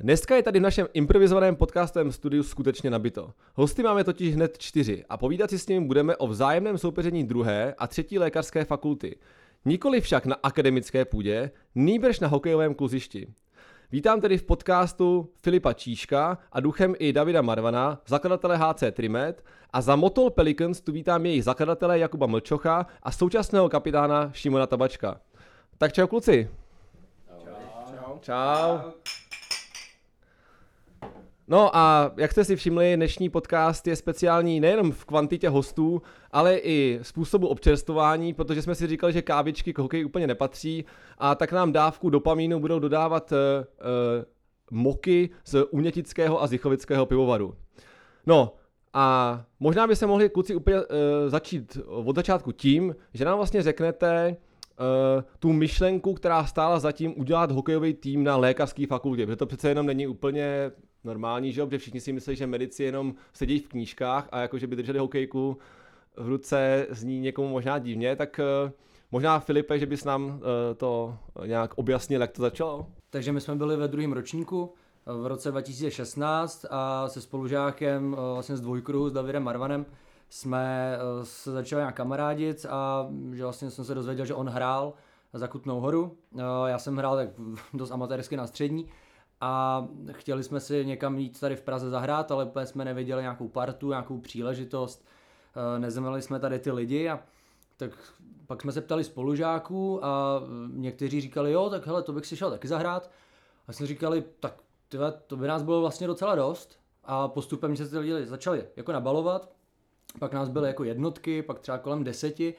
Dneska je tady v našem improvizovaném podcastovém studiu skutečně nabito. Hosty máme totiž hned čtyři a povídat si s nimi budeme o vzájemném soupeření druhé a třetí lékařské fakulty. Nikoli však na akademické půdě, nýbrž na hokejovém kluzišti. Vítám tedy v podcastu Filipa Číška a duchem i Davida Marvana, zakladatele HC Trimet a za Motol Pelicans tu vítám jejich zakladatele Jakuba Mlčocha a současného kapitána Šimona Tabačka. Tak čau kluci. Čau. Čau. No a jak jste si všimli, dnešní podcast je speciální nejenom v kvantitě hostů, ale i způsobu občerstování, protože jsme si říkali, že kávičky k hokeji úplně nepatří a tak nám dávku dopamínu budou dodávat uh, moky z Unětického a Zichovického pivovaru. No a možná by se mohli kluci úplně uh, začít od začátku tím, že nám vlastně řeknete, uh, tu myšlenku, která stála zatím udělat hokejový tým na lékařské fakultě, protože to přece jenom není úplně normální, že jo? protože všichni si myslí, že medici jenom sedí v knížkách a jakože by drželi hokejku v ruce zní někomu možná divně, tak uh, možná Filipe, že bys nám uh, to nějak objasnil, jak to začalo? Takže my jsme byli ve druhém ročníku v roce 2016 a se spolužákem vlastně z dvojkruhu s Davidem Marvanem jsme se začali nějak kamarádit a že vlastně jsem se dozvěděl, že on hrál za Kutnou horu. Já jsem hrál tak dost amatérsky na střední a chtěli jsme si někam jít tady v Praze zahrát, ale úplně jsme neviděli nějakou partu, nějakou příležitost, eh, neznali jsme tady ty lidi a tak pak jsme se ptali spolužáků a někteří říkali, jo, tak hele, to bych si šel taky zahrát. A jsme říkali, tak tyhle, to by nás bylo vlastně docela dost. A postupem se ty lidi začali jako nabalovat, pak nás byly jako jednotky, pak třeba kolem deseti.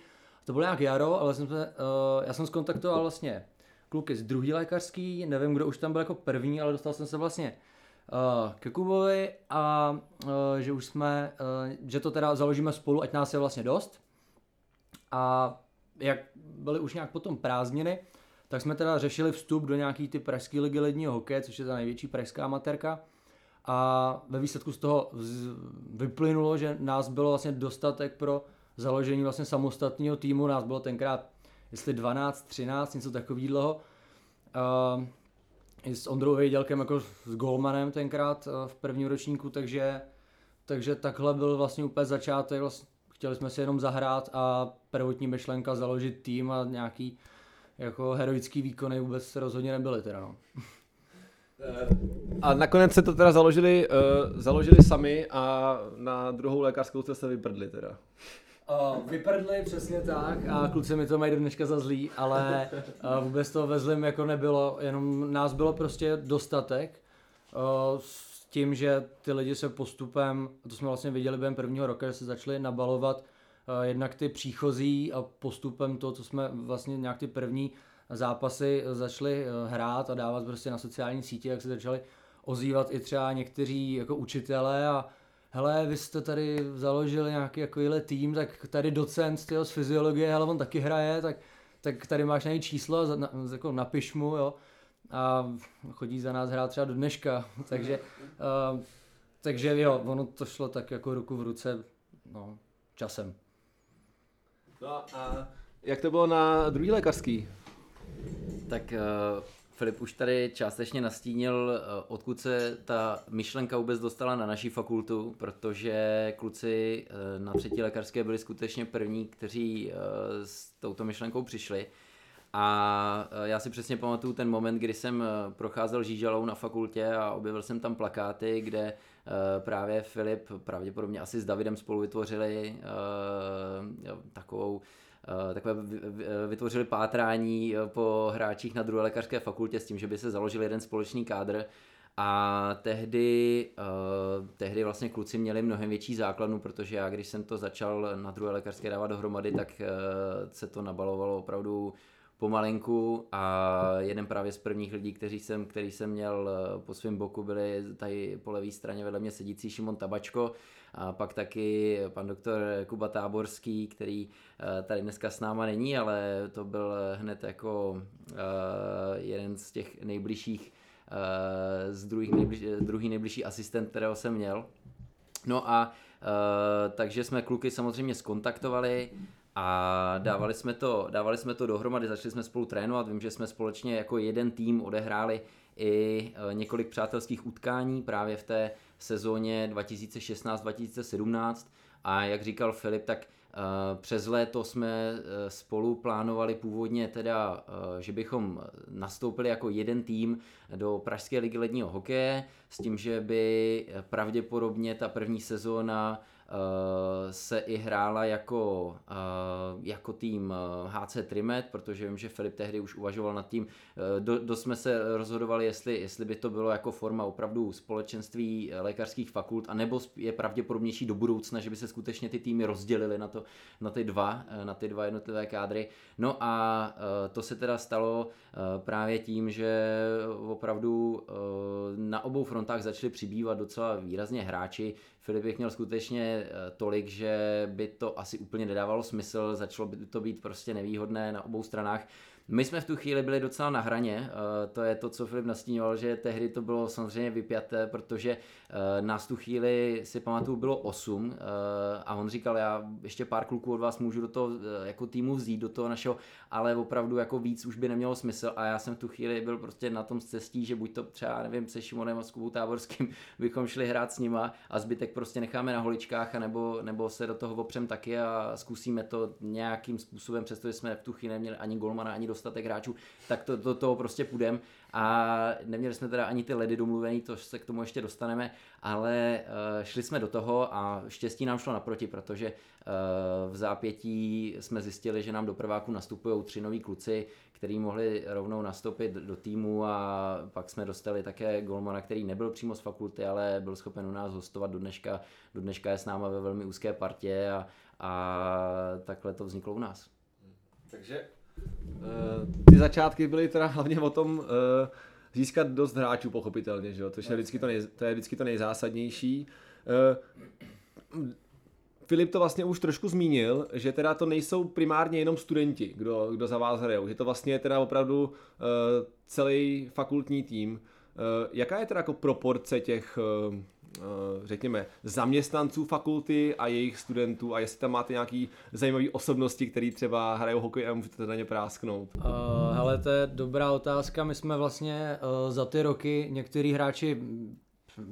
To bylo nějak jaro, ale jsem se, uh, já jsem skontaktoval vlastně kluky z druhý lékařský, nevím, kdo už tam byl jako první, ale dostal jsem se vlastně uh, ke Kubovi a uh, že už jsme, uh, že to teda založíme spolu, ať nás je vlastně dost. A jak byly už nějak potom prázdniny, tak jsme teda řešili vstup do nějaký ty pražské ligy ledního hokeje, což je ta největší pražská amatérka. A ve výsledku z toho vyplynulo, že nás bylo vlastně dostatek pro založení vlastně samostatného týmu. Nás bylo tenkrát jestli 12, 13, něco takového. Uh, i s Ondrou Vejdělkem jako s Golmanem tenkrát uh, v prvním ročníku, takže, takže takhle byl vlastně úplně začátek, vlastně chtěli jsme si jenom zahrát a prvotní myšlenka založit tým a nějaký jako heroický výkony vůbec rozhodně nebyly teda no. A nakonec se to teda založili, uh, založili sami a na druhou lékařskou jste se vyprdli teda. Uh, vyprdli, přesně tak, a kluci mi to mají do dneška za zlý, ale uh, vůbec to ve zlým jako nebylo, jenom nás bylo prostě dostatek uh, s tím, že ty lidi se postupem, to jsme vlastně viděli během prvního roka, že se začali nabalovat uh, jednak ty příchozí a postupem to, co jsme vlastně nějak ty první zápasy začali uh, hrát a dávat prostě na sociální sítě, jak se začali ozývat i třeba někteří jako učitelé a hele, vy jste tady založili nějaký takovýhle tým, tak tady docent tyjo, z fyziologie, hele, on taky hraje, tak, tak tady máš na číslo, na, jako napiš mu, jo. A chodí za nás hrát třeba do dneška, takže, uh, takže jo, ono to šlo tak jako ruku v ruce, no, časem. No a jak to bylo na druhý lékařský? Tak uh Filip už tady částečně nastínil, eh, odkud se ta myšlenka vůbec dostala na naší fakultu, protože kluci eh, na třetí lékařské byli skutečně první, kteří eh, s touto myšlenkou přišli. A já si přesně pamatuju ten moment, kdy jsem procházel Žížalou na fakultě a objevil jsem tam plakáty, kde právě Filip, pravděpodobně asi s Davidem spolu vytvořili takovou takové vytvořili pátrání eh, po hráčích na druhé lékařské fakultě s tím, že by se založil jeden společný kádr. A tehdy, tehdy vlastně kluci měli mnohem větší základnu, protože já, když jsem to začal na druhé lékařské dávat dohromady, tak se to nabalovalo opravdu pomalinku a jeden právě z prvních lidí, kteří jsem, který jsem měl po svém boku, byli tady po levé straně vedle mě sedící Šimon Tabačko, a pak taky pan doktor Kuba Táborský, který eh, tady dneska s náma není, ale to byl hned jako eh, jeden z těch nejbližších, eh, z druhých nejbliž, druhý nejbližší asistent, kterého jsem měl. No a takže jsme kluky samozřejmě skontaktovali, a dávali jsme, to, dávali jsme to dohromady, začali jsme spolu trénovat, vím, že jsme společně jako jeden tým odehráli i několik přátelských utkání právě v té sezóně 2016-2017 a jak říkal Filip, tak přes léto jsme spolu plánovali původně teda, že bychom nastoupili jako jeden tým do Pražské ligy ledního hokeje s tím, že by pravděpodobně ta první sezóna Eh, se i hrála jako, eh, jako tým HC eh, Trimet, protože vím, že Filip tehdy už uvažoval nad tím, do, dost jsme se rozhodovali, jestli, jestli by to bylo jako forma opravdu společenství lékařských fakult, anebo je pravděpodobnější do budoucna, že by se skutečně ty týmy rozdělily na, to, na, ty dva, na ty dva jednotlivé kádry. No a to se teda stalo právě tím, že opravdu na obou frontách začaly přibývat docela výrazně hráči, Filip jich měl skutečně eh, tolik, že by to asi úplně nedávalo smysl, začalo by to být prostě nevýhodné na obou stranách. My jsme v tu chvíli byli docela na hraně, eh, to je to, co Filip nastíňoval, že tehdy to bylo samozřejmě vypjaté, protože eh, nás tu chvíli si pamatuju bylo 8 eh, a on říkal, já ještě pár kluků od vás můžu do toho jako týmu vzít, do toho našeho, ale opravdu jako víc už by nemělo smysl. A já jsem v tu chvíli byl prostě na tom cestí, že buď to třeba, nevím, se Šimonem a s Kubou Táborským bychom šli hrát s nima a zbytek prostě necháme na holičkách nebo, nebo se do toho opřem taky a zkusíme to nějakým způsobem, přestože jsme v tu chvíli neměli ani golmana, ani dostatek hráčů, tak to, to, toho prostě půjdem. A neměli jsme teda ani ty ledy domluvený, to se k tomu ještě dostaneme, ale uh, šli jsme do toho a štěstí nám šlo naproti, protože uh, v zápětí jsme zjistili, že nám do prváku nastupují tři noví kluci, který mohli rovnou nastoupit do týmu a pak jsme dostali také golmana, který nebyl přímo z fakulty, ale byl schopen u nás hostovat do dneška. Do dneška je s náma ve velmi úzké partě a, a takhle to vzniklo u nás. Takže Eh, ty začátky byly teda hlavně o tom uh, získat dost hráčů pochopitelně, že jo? To, je vždycky to, nej, to je vždycky to nejzásadnější. Uh, Filip to vlastně už trošku zmínil, že teda to nejsou primárně jenom studenti, kdo, kdo za vás hrajou, že to vlastně je teda opravdu uh, celý fakultní tým. Uh, jaká je teda jako proporce těch uh, Eh, řekněme, zaměstnanců fakulty a jejich studentů a jestli tam máte nějaký zajímavý osobnosti, který třeba hrajou hokej a můžete na ně prásknout? Uh, hele, to je dobrá otázka. My jsme vlastně uh, za ty roky, některý hráči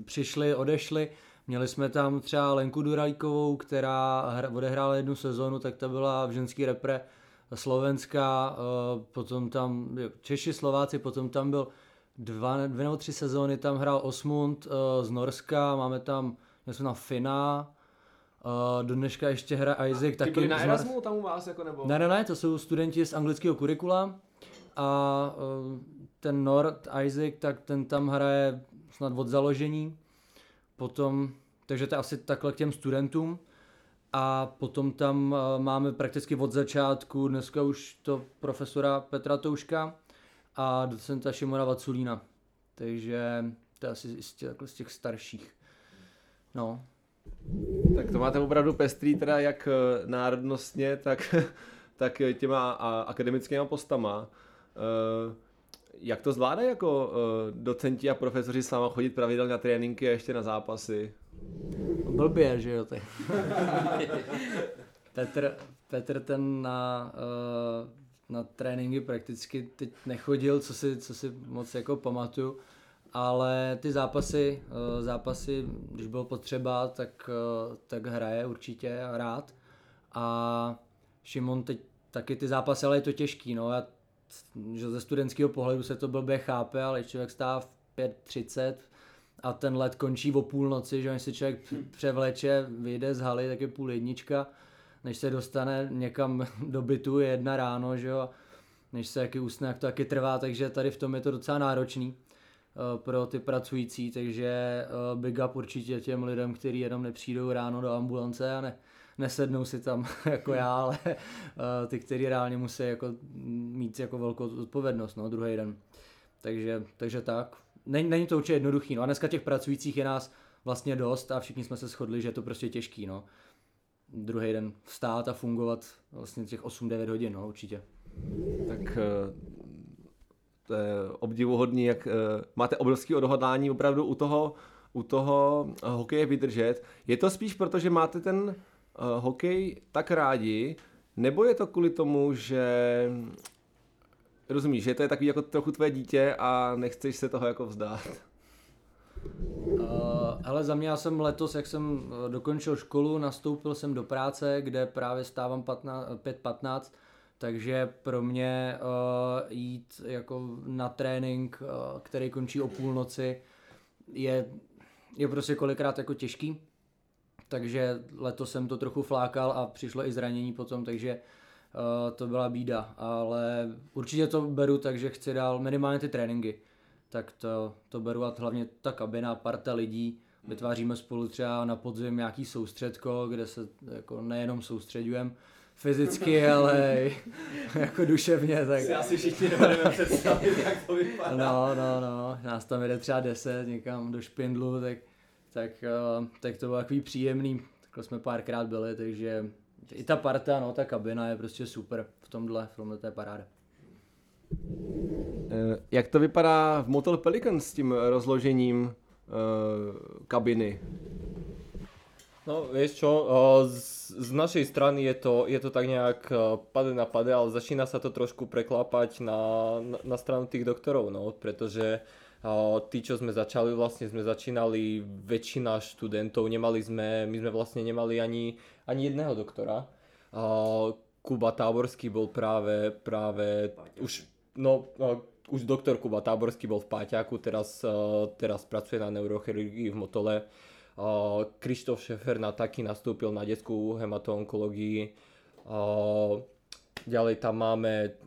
přišli, odešli, Měli jsme tam třeba Lenku Duralíkovou, která odehrála jednu sezonu, tak ta byla v ženský repre Slovenska, potom tam Češi, Slováci, potom tam byl dva, dvě nebo tři sezóny tam hrál Osmund uh, z Norska, máme tam, jsme tam Fina, uh, do dneška ještě hra Isaac. Ty taky na Erasmu tam u vás jako nebo? Ne, ne, ne, to jsou studenti z anglického kurikula a uh, ten Nord Isaac, tak ten tam hraje snad od založení, potom, takže to je asi takhle k těm studentům. A potom tam uh, máme prakticky od začátku, dneska už to profesora Petra Touška, a docenta Šimona Vaculína. Takže to je asi z těch, z těch starších. No. Tak to máte opravdu pestrý teda jak eh, národnostně, tak, tak těma akademickými postama. Eh, jak to zvládají jako eh, docenti a profesoři s váma chodit pravidelně na tréninky a ještě na zápasy? Blbě, že jo, ty. Petr, Petr ten na na tréninky prakticky teď nechodil, co si, co si moc jako pamatuju, ale ty zápasy, eh, zápasy, když bylo potřeba, tak, eh, tak hraje určitě rád. A Šimon teď taky ty zápasy, ale je to těžký, no, já, že ze studentského pohledu se to blbě chápe, ale člověk stává v 5.30 a ten let končí o půlnoci, že si člověk převleče, vyjde z haly, tak je půl jednička, než se dostane někam do bytu, je jedna ráno, že jo, než se jaký usne, jak to taky trvá, takže tady v tom je to docela náročný uh, pro ty pracující, takže uh, big up určitě těm lidem, kteří jenom nepřijdou ráno do ambulance a ne, nesednou si tam jako já, ale uh, ty, kteří reálně musí jako mít jako velkou odpovědnost, no, druhý den. Takže, takže tak. Není, není to určitě jednoduchý, no a dneska těch pracujících je nás vlastně dost a všichni jsme se shodli, že je to prostě těžký, no druhý den vstát a fungovat vlastně těch 8-9 hodin, no, určitě. Tak eh, to je obdivuhodný, jak eh, máte obrovský odhodlání opravdu u toho, u toho hokeje vydržet. Je to spíš proto, že máte ten eh, hokej tak rádi, nebo je to kvůli tomu, že rozumíš, že to je takový jako trochu tvoje dítě a nechceš se toho jako vzdát. Ale za mě já jsem letos, jak jsem eh, dokončil školu, nastoupil jsem do práce, kde právě stávám 5.15, takže pro mě uh, jít jako na trénink, uh, který končí o půlnoci, je, je prostě kolikrát jako těžký. Takže letos jsem to trochu flákal a přišlo i zranění potom, takže uh, to byla bída. Ale určitě to beru, takže chci dál minimálně ty tréninky tak to, to beru a hlavně ta kabina, parta lidí, vytváříme spolu třeba na podzim nějaký soustředko, kde se jako nejenom soustředujeme fyzicky, ale jako duševně. Tak... Si asi všichni dovedeme představit, jak to vypadá. No, no, no, nás tam jde třeba 10 někam do špindlu, tak, tak, uh, tak to bylo takový příjemný. Takhle jsme párkrát byli, takže i ta parta, no, ta kabina je prostě super v tomhle, v tomhle to je paráda. Eh, jak to vypadá v Motel Pelican s tím rozložením kabiny? No, vieš čo, z, z našej strany je to, je to tak nejak pade na pade, ale začína sa to trošku preklápať na, na, na stranu tých doktorov, no, pretože tí, čo sme začali, vlastne sme začínali väčšina študentov, nemali sme, my sme vlastne nemali ani, ani jedného doktora. Kuba Táborský bol práve, práve už, no, už doktor Kuba Táborský bol v Páťaku, teraz, uh, teraz pracuje na neurochirurgii v Motole. Uh, Krištof Šefer na taký nastúpil na detskú hematoonkológii. Uh, ďalej tam máme,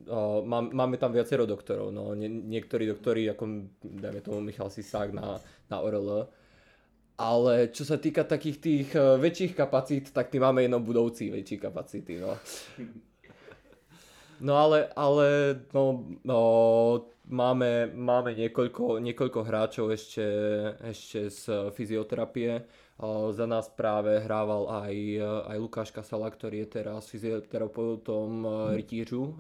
má, máme tam viacero doktorov, no, nie, niektorí doktori, ako dajme tomu Michal Sisák na, na ORL, ale čo sa týka takých tých väčších kapacít, tak ty máme jenom budoucí väčší kapacity, no. No ale, ale no, no, máme, máme niekoľko, niekoľko hráčov ešte, ešte z fyzioterapie. Za nás práve hrával aj, aj Lukáš Kasala, ktorý je teraz fyzioterapeutom rytířů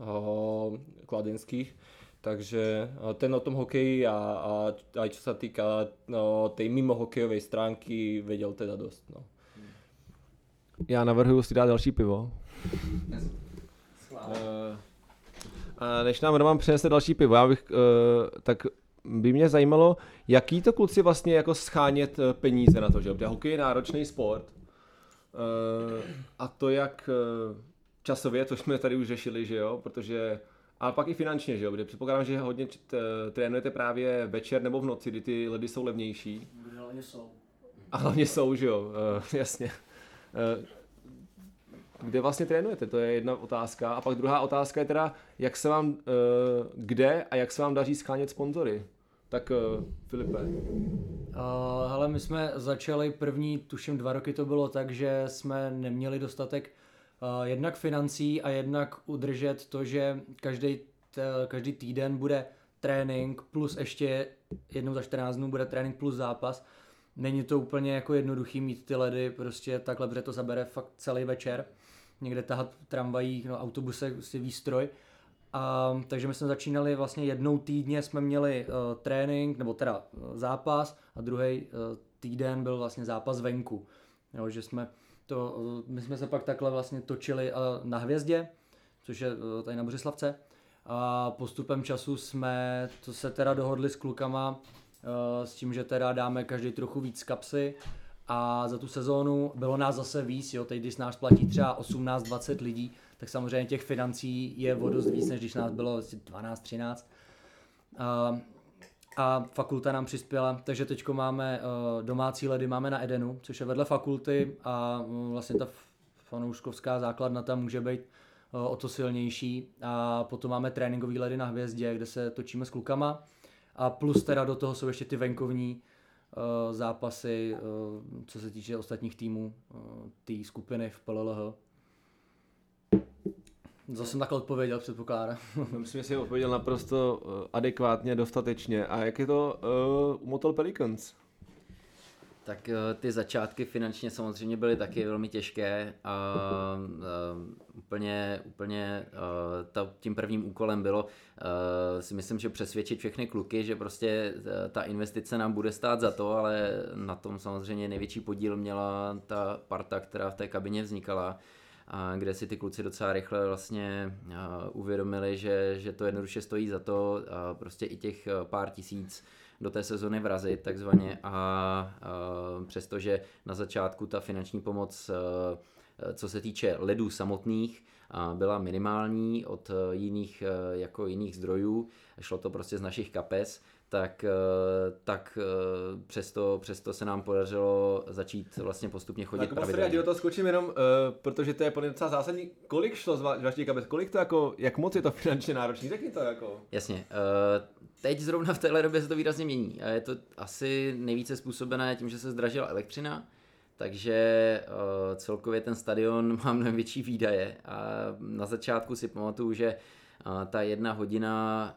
kladenských. Takže ten o tom hokeji a, a aj čo sa týka no, tej mimo hokejovej stránky vedel teda dosť. No. Já navrhuji si dát další pivo. Uh, a než nám Roman přinese další pivo, já bych, uh, tak by mě zajímalo, jaký to kluci vlastně jako schánět eh, peníze na to, že? Protože hokej je náročný sport. Uh, a to jak uh, časově, to jsme tady už řešili, že jo, protože a pak i finančně, že jo, protože předpokládám, že hodně t- trénujete právě večer nebo v noci, kdy ty ledy jsou levnější. Hlavně jsou. A hlavně jsou, že jo, uh, jasně. Uh, kde vlastně trénujete? To je jedna otázka. A pak druhá otázka je teda, jak se vám, uh, kde a jak se vám daří schánět sponzory? Tak uh, Filipe. Hele, my jsme začali první, tuším dva roky to bylo tak, že jsme neměli dostatek uh, jednak financí a jednak udržet to, že každý, každý týden bude trénink plus ještě jednou za 14 dnů bude trénink plus zápas. Není to úplně jako jednoduchý mít ty ledy prostě takhle, protože to zabere fakt celý večer někde tahat tramvají, no, autobuse, prostě výstroj. A, takže my jsme začínali vlastně jednou týdně jsme měli uh, trénink, nebo teda uh, zápas a druhý uh, týden byl vlastně zápas venku. Jo, že jsme to, uh, my jsme se pak takhle vlastně točili uh, na Hvězdě, což je uh, tady na Bořislavce. A postupem času jsme to se teda dohodli s klukama uh, s tím, že teda dáme každý trochu víc kapsy a za tu sezónu bylo nás zase víc, jo, teď když nás platí třeba 18-20 lidí, tak samozřejmě těch financí je o dost víc, než když nás bylo 12-13. A, a fakulta nám přispěla, takže teď máme uh, domácí ledy, máme na Edenu, což je vedle fakulty a uh, vlastně ta fanouškovská základna tam může být uh, o to silnější. A potom máme tréninkový ledy na Hvězdě, kde se točíme s klukama. A plus teda do toho jsou ještě ty venkovní, zápasy, uh, co se týče ostatních týmů uh, té skupiny v PLLH. Zase jsem takhle odpověděl, předpokládám. Myslím, že jsi odpověděl naprosto adekvátně, dostatečně. A jak je to uh, Motel Pelicans? Tak eh, ty začátky finančně samozřejmě byly taky velmi těžké a uh, úplně, úplně uh, ta, tím prvním úkolem bylo uh, si myslím, že přesvědčit všechny kluky, že prostě ta investice nám bude stát za to, ale na tom samozřejmě největší podíl měla ta parta, která v té kabině vznikala a kde si ty kluci docela rychle vlastně uvědomili, že, že to jednoduše stojí za to prostě i těch pár tisíc do té sezony vrazit takzvaně a, přestože na začátku ta finanční pomoc co se týče ledů samotných, byla minimální od jiných, jako jiných zdrojů, šlo to prostě z našich kapes, tak, tak přesto, přesto se nám podařilo začít vlastně postupně chodit tak pravidelně. Tak do toho skočím jenom, uh, protože to je podle docela zásadní. Kolik šlo z vašich kapes? Kolik to jako, jak moc je to finančně náročný? Řekni to jako. Jasně. Uh, teď zrovna v téhle době se to výrazně mění. A je to asi nejvíce způsobené tím, že se zdražila elektřina, takže uh, celkově ten stadion má mnohem větší výdaje. A na začátku si pamatuju, že ta jedna hodina,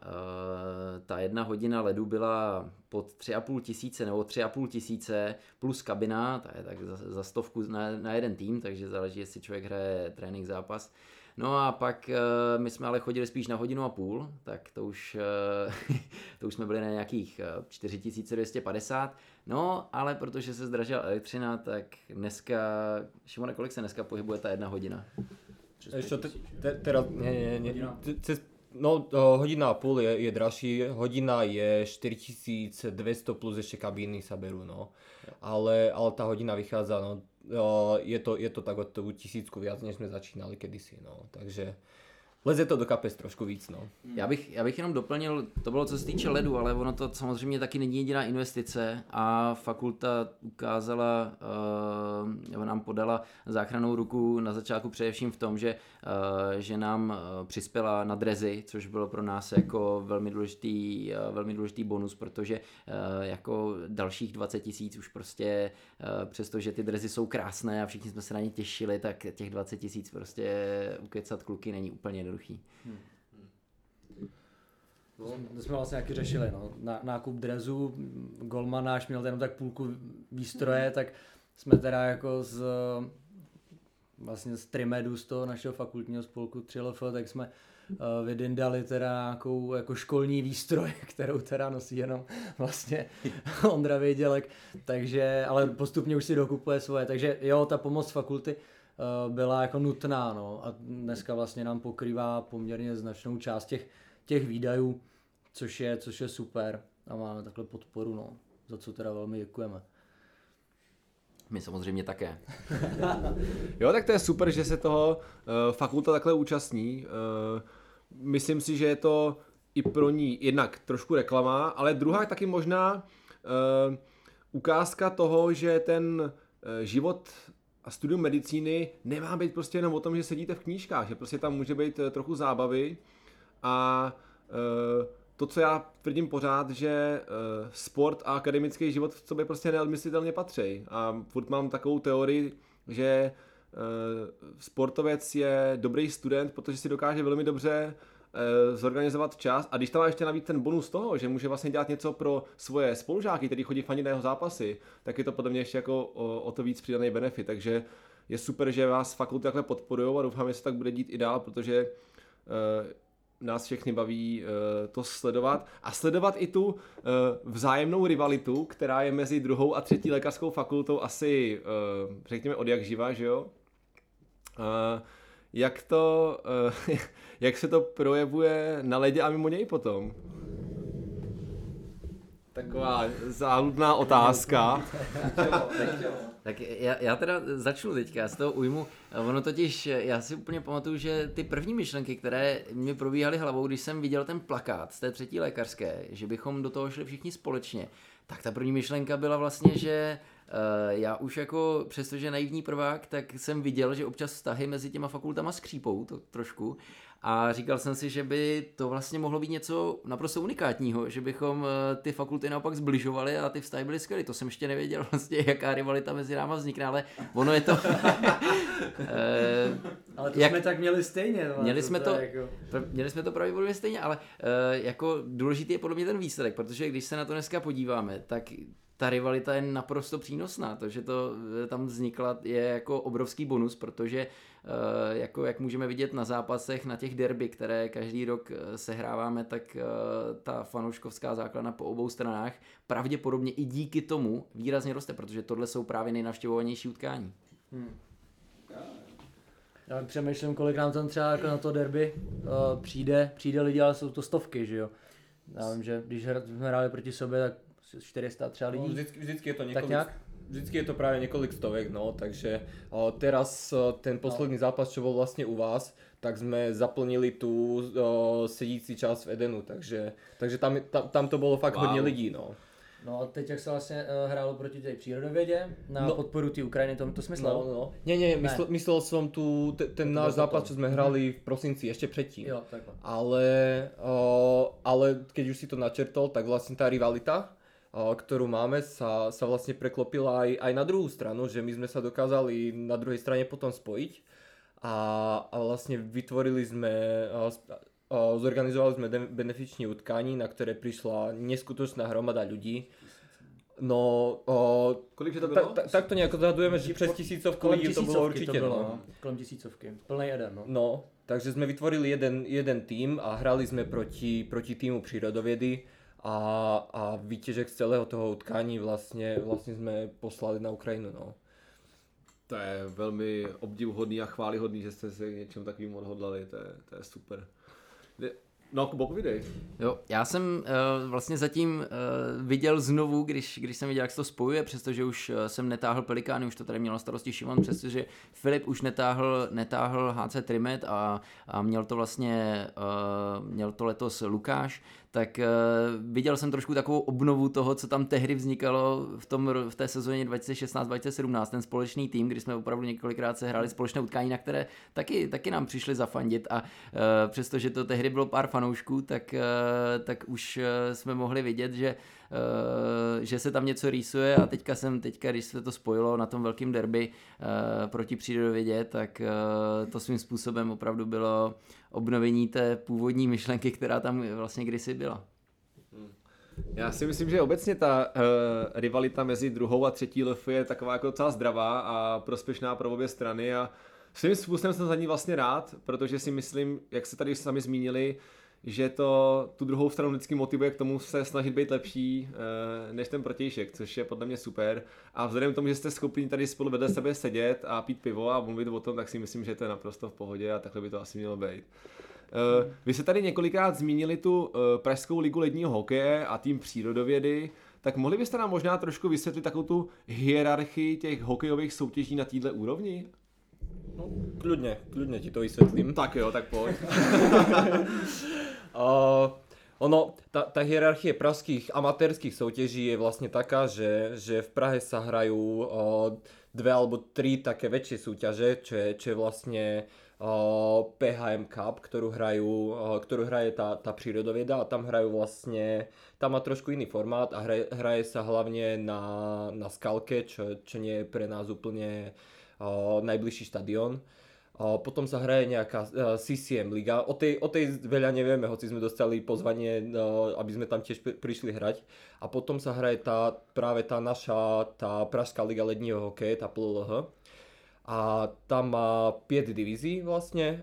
ta jedna hodina ledu byla pod 3,5 tisíce nebo 3,5 tisíce plus kabina, ta je tak za, za stovku na, na jeden tým, takže záleží, jestli člověk hraje trénink, zápas. No a pak my jsme ale chodili spíš na hodinu a půl, tak to už, to už jsme byli na nějakých 4250. No, ale protože se zdražila elektřina, tak dneska, Šimone, kolik se dneska pohybuje ta jedna hodina? Ešte, te, te, teraz, nie, nie, nie, cez, no hodina a půl je, je dražší, hodina je 4200 plus ešte kabíny sa berú, no. Ale, ale tá hodina vychádza, no, je to, je to tak o tú tisícku viac, než sme začínali kedysi, no. Takže leze to do kapes trošku víc, no. Já bych, já bych jenom doplnil, to bylo co se týče ledu, ale ono to samozřejmě taky není jediná investice a fakulta ukázala, uh, nám podala záchranou ruku na začátku především v tom, že, že nám uh, přispěla na drezy, což bylo pro nás jako velmi důležitý, uh, velmi důležitý bonus, protože jako dalších 20 tisíc už prostě, přestože ty drezy jsou krásné a všichni jsme se na ně těšili, tak těch 20 tisíc prostě ukecat kluky není úplně jednoduchý. Hmm. No, to jsme vlastně nějaký řešili, no. Na, nákup drezu, Golman náš měl jenom tak půlku výstroje, hmm. tak jsme teda jako z vlastně z Trimedu, z toho našeho fakultního spolku 3LF, tak jsme uh, vydindali teda nějakou jako školní výstroj, kterou teda nosí jenom vlastně Ondra Vědělek, takže, ale postupně už si dokupuje svoje, takže jo, ta pomoc fakulty Eh, byla jako nutná. No. A dneska vlastně nám pokrývá poměrně značnou část těch, těch výdajů, což je, což je super. A máme takhle podporu, no, za co teda velmi děkujeme. My samozřejmě také. jo, tak to je super, že se toho uh, fakulta takhle účastní. Uh, myslím si, že je to i pro ní jednak trošku reklama, ale druhá taky možná uh, ukázka toho, že ten uh, život a studium medicíny nemá být prostě jenom o tom, že sedíte v knížkách, že prostě tam může být trochu zábavy a e, to, co já tvrdím pořád, že e, sport a akademický život v sobě prostě neodmyslitelně patří. A furt mám takovou teorii, že e, sportovec je dobrý student, protože si dokáže velmi dobře Eh, zorganizovat čas a když tam má ještě navíc ten bonus toho, že může vlastně dělat něco pro svoje spolužáky, kteří chodí fanit na jeho zápasy, tak je to podle mě ještě jako o, o to víc přidaný benefit, takže je super, že vás fakulty takhle podporují a doufám, že se tak bude dít i dál, protože nás všechny baví uh, to sledovat a sledovat i tu uh, vzájemnou rivalitu, která je mezi druhou a třetí lékařskou fakultou asi, uh, řekněme, od jak živa, že jo? Jak to, jak se to projevuje na ledě a mimo něj potom? Taková záludná otázka. tak já, já teda začnu teďka, já z toho ujmu. Ono totiž, já si úplně pamatuju, že ty první myšlenky, které mi probíhaly hlavou, když jsem viděl ten plakát z té třetí lékařské, že bychom do toho šli všichni společně, tak ta první myšlenka byla vlastně, že Uh, já už jako, přestože naivní prvák, tak jsem viděl, že občas vztahy mezi těma fakultama skřípou to trošku a říkal jsem si, že by to vlastně mohlo být něco naprosto unikátního, že bychom eh, ty fakulty naopak zbližovali a ty vztahy byly skvělé. To jsem ještě nevěděl vlastně, jaká rivalita mezi náma vznikne, ale ono je to... Eh, ale to jak... jsme tak měli stejně. No, měli, to jsme to, jako... měli jsme to pravděpodobně stejně, ale uh, jako důležitý je podle mě ten výsledek, protože když se na to dneska podíváme, tak ta rivalita je naprosto přínosná. To, že to eh, tam vznikla, je jako obrovský bonus, protože eh, jako jak můžeme vidět na zápasech, na těch derby, které každý rok eh, sehráváme, tak ta fanouškovská základna po obou stranách pravděpodobně i díky tomu výrazně roste, protože tohle jsou právě nejnavštěvovanější utkání. Hmm. Já přemýšlím, kolik nám tam třeba jako na to derby uh, přijde, přijde lidi, ale jsou to stovky, že jo. Já vím, že když jsme hráli proti sobě, tak 400 třeba No, lidí. vždycky, vždycky je to tak několik, nějak? Vždycky je to práve niekoľko stovek, no, takže o, teraz o, ten posledný zápas, čo bol vlastne u vás, tak sme zaplnili tu o, sedící čas v Edenu, takže, takže tam, tam, tam to bolo fakt Wow. hodně lidí, no. No a teď jak se vlastně uh, hrálo proti té přírodovědě na No. podporu té Ukrajiny, to, to smyslel? No, no. Nie, nie, myslel, myslel som tu te, ten náš zápas, potom. čo sme hrali v prosinci, ešte predtým. Jo, takhle. Ale, o, ale keď už si to načrtol, tak vlastne tá rivalita, ktorú máme, sa, sa vlastne preklopila aj, aj na druhú stranu, že my sme sa dokázali na druhej strane potom spojiť a, a vlastne vytvorili sme, sp- o, zorganizovali sme benefiční utkání, na ktoré prišla neskutočná hromada ľudí. No, o, Kolik to ta, bylo? ta, tak to nějak odhadujeme, že přes tisícovku lidí to bylo určitě. to bylo, no. no. Kolem tisícovky, plný jeden, no. No, takže sme vytvorili jeden, jeden tým a hrali sme proti, proti týmu prírodoviedy a, a výťažek z celého toho utkání vlastně, vlastně jsme poslali na Ukrajinu, no. To je velmi obdivuhodný a chválihodný, že jste se k něčemu takovým odhodlali, to je, to je super. No, Kubo, povídej. Jo, já jsem uh, vlastně zatím uh, viděl znovu, když, když jsem viděl, jak se to spojuje, přestože už uh, jsem netáhl Pelikány, už to tady měl na starosti Šimon, přestože Filip už netáhl, netáhl HC Trimet a, a měl to vlastně, uh, měl to letos Lukáš, tak uh, viděl jsem trošku takovou obnovu toho, co tam tehdy vznikalo v, tom, v té sezóně 2016-2017, ten společný tým, kdy jsme opravdu několikrát se hráli společné utkání, na které taky, taky nám přišli zafandit. A uh, přestože to tehdy bylo pár fanoušků, tak, uh, tak už uh, jsme mohli vidět, že Uh, že se tam něco rýsuje a teďka jsem, teďka, když se to spojilo na tom velkém derby uh, proti přírodovědě, tak uh, to svým způsobem opravdu bylo obnovení té původní myšlenky, která tam vlastně kdysi byla. Já si myslím, že obecně ta uh, rivalita mezi druhou a třetí LF je taková jako docela zdravá a prospěšná pro obě strany a svým způsobem jsem za ní vlastně rád, protože si myslím, jak se tady sami zmínili, že to tu druhou stranu vždycky motivuje k tomu se snažit být lepší uh, než ten protějšek, což je podle mě super. A vzhledem k tomu, že jste schopni tady spolu vedle sebe sedět a pít pivo a mluvit o tom, tak si myslím, že to je naprosto v pohodě a takhle by to asi mělo být. Uh, vy jste tady několikrát zmínili tu uh, Pražskou ligu ledního hokeje a tým přírodovědy, tak mohli byste nám možná trošku vysvětlit takovou tu hierarchii těch hokejových soutěží na této úrovni? No kľudne, kľudne ti to vysvetlím. Tak jo, tak pojď. Uh, ono, tá, tá hierarchie pražských amatérských soutěží je vlastne taká, že, že v Prahe sa hrajú uh, dve alebo tri také väčšie súťaže, čo je, čo je vlastne uh, PHM Cup, ktorú, hrajú, uh, ktorú hraje tá, tá prírodovieda a tam hrajú vlastne, tam má trošku iný formát a hraje, hraje sa hlavne na, na Skalke, čo, čo nie je pre nás úplne uh, najbližší štadión. Potom sa hraje nejaká uh, CCM liga. O tej, o tej veľa nevieme, hoci sme dostali pozvanie, uh, aby sme tam tiež pri- prišli hrať. A potom sa hraje tá, práve tá naša, tá Pražská liga ledního hokeje, tá PLLH. A tam má 5 divízií vlastne.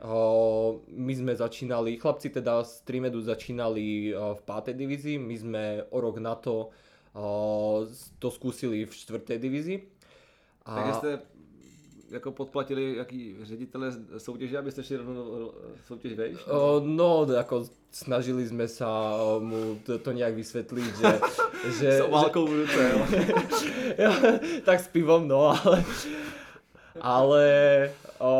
My sme začínali, chlapci teda z Trimedu začínali uh, v 5. divízii, my sme o rok na to to skúsili v 4. divízii. A... Takže jste jako podplatili jaký ředitele soutěže, abyste šli rovnou soutěž vejš? O, no, ako snažili sme sa o, mu to, to nejak vysvetliť, že... že S obálkou v ruce, jo. tak s pivom, no, ale... Ale... O,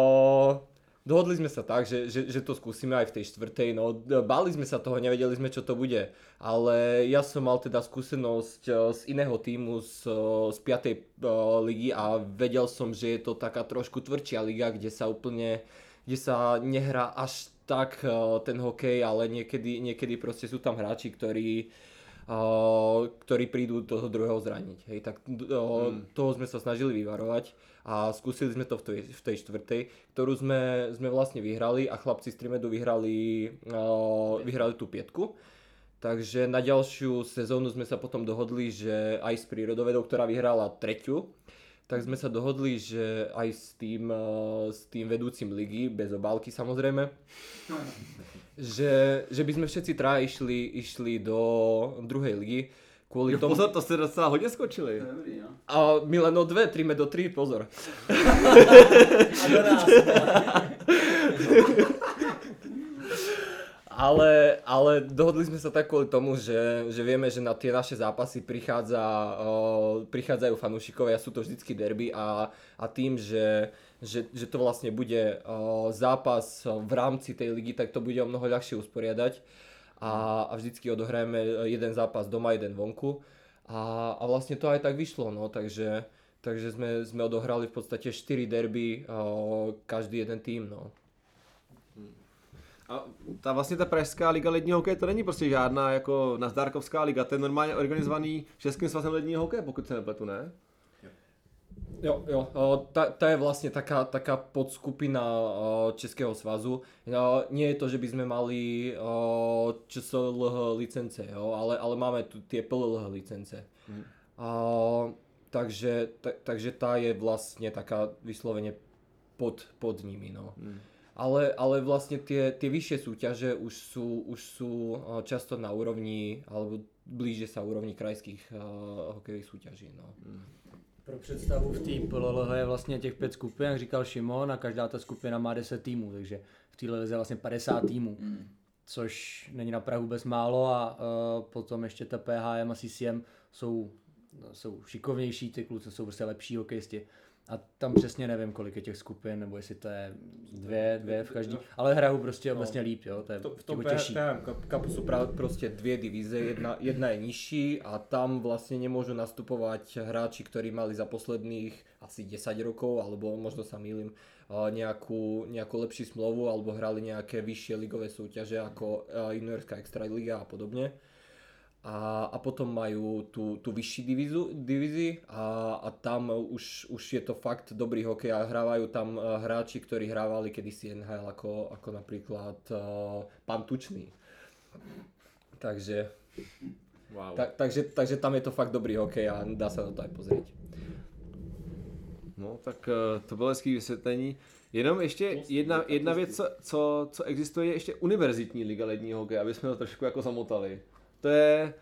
dohodli sme sa tak, že, že, že to skúsime aj v tej štvrtej, no báli sme sa toho, nevedeli sme čo to bude, ale ja som mal teda skúsenosť o, z iného týmu z, o, z 5. o, ligy a vedel som, že je to taká trošku tvrdšia liga, kde sa úplne, kde sa nehrá až tak ten hokej, ale niekedy, niekedy proste sú tam hráči, ktorí ktorí prídu toho druhého zraniť. Hej, tak Hmm. toho sme sa snažili vyvarovať a skúsili sme to v tej, v tej štvrtej, ktorú sme, sme vlastne vyhrali a chlapci z Trimedu vyhrali, vyhrali tú pietku. Takže na ďalšiu sezónu sme sa potom dohodli, že aj s prírodovedou, ktorá vyhrala treťu, tak sme sa dohodli, že aj s tým, s tým vedúcim ligy, bez obálky samozrejme, že, že by sme všetci traja išli, išli do druhej ligy. Kvôli Jo, tomu... pozor, to jste docela hodně skočili. Dobrý, no. A my len o dve, tríme do tri, pozor. A do nás. ale, ale dohodli sme sa tak kvôli tomu, že, že vieme, že na tie naše zápasy prichádza, uh, prichádzajú fanúšikovia, sú to vždycky derby a, a tým, že, že, že to vlastne bude uh, zápas v rámci tej ligy, tak to bude o mnoho ľahšie usporiadať a, a vždycky odohrajeme jeden zápas doma, jeden vonku a, a vlastne to aj tak vyšlo, no, takže, takže sme, sme odohrali v podstate 4 derby, uh, každý jeden tým, no. A ta vlastně ta pražská liga ledního hokeje to není prostě žádná jako nazdárkovská liga, to je normálně organizovaný Českým svazem ledního hokeje, pokud se nepletu, ne? Jo, jo, tá, tá je vlastne taká, taká podskupina Českého svazu. Nie je to, že by sme mali ČSLH licence, jo, ale, ale máme tu tie PLLH licence. Mm. A, takže, ta, takže tá je vlastne taká vyslovene pod, pod nimi, no. Mm ale, ale vlastne tie, tie vyššie súťaže už sú, už sú často na úrovni, alebo blíže sa úrovni krajských uh, hokejových súťaží. No. Mm. Pro představu v té PLLH je vlastně těch pět skupin, jak říkal Šimon, a každá ta skupina má 10 týmů, takže v téhle lize vlastně 50 týmů, mm. což není na Prahu vůbec málo a uh, potom ještě ta PHM a CCM jsou, jsou šikovnější, ty kluci jsou prostě lepší hokejisti. A tam přesně nevím, kolik je těch skupin, nebo jestli to je dvě, dvě v každý, ale hraju prostě no. obecně líp, jo, to je to, v tom těžší. kapu jsou právě prostě dvě divize, jedna, jedna je nižší a tam vlastně nemůžu nastupovat hráči, ktorí mali za posledných asi 10 rokov, alebo možno sa mýlim, nejakú, nejakú lepší smlouvu, alebo hrali nejaké vyššie ligové súťaže ako juniorská extraliga a podobne a, a potom majú tú, tú vyšší divizu, divizi a, a tam už, už je to fakt dobrý hokej a hrávajú tam e, hráči, ktorí hrávali kedysi NHL ako, ako napríklad uh, Pan Tučný. Takže, wow. ta, takže, takže tam je to fakt dobrý hokej a dá se na to aj pozrieť. No, tak uh, to bylo hezký vysvětlení. Jenom ještě jedna, jedna věc, co, co existuje, je ještě univerzitní liga ledního hokeje, aby jsme to trošku jako zamotali to je,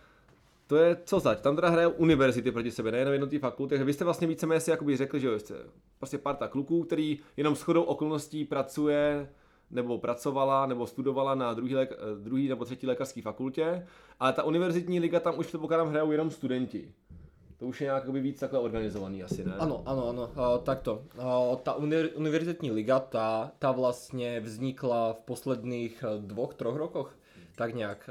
to je co zač. Tam teda hrajou univerzity proti sebe, nejenom jednotlivé fakulty. Takže vy jste vlastně víceméně si jakoby řekli, že jste prostě parta kluků, který jenom shodou okolností pracuje nebo pracovala, nebo studovala na druhý, lék, druhý nebo třetí lékařské fakultě, ale ta univerzitní liga tam už předpokládám hrajou jenom studenti. To už je nějak víc takhle organizovaný asi, ne? Ano, ano, ano, takto. Ta uni- univerzitní liga, ta, ta vlastně vznikla v posledních dvoch, troch rokoch, tak nějak.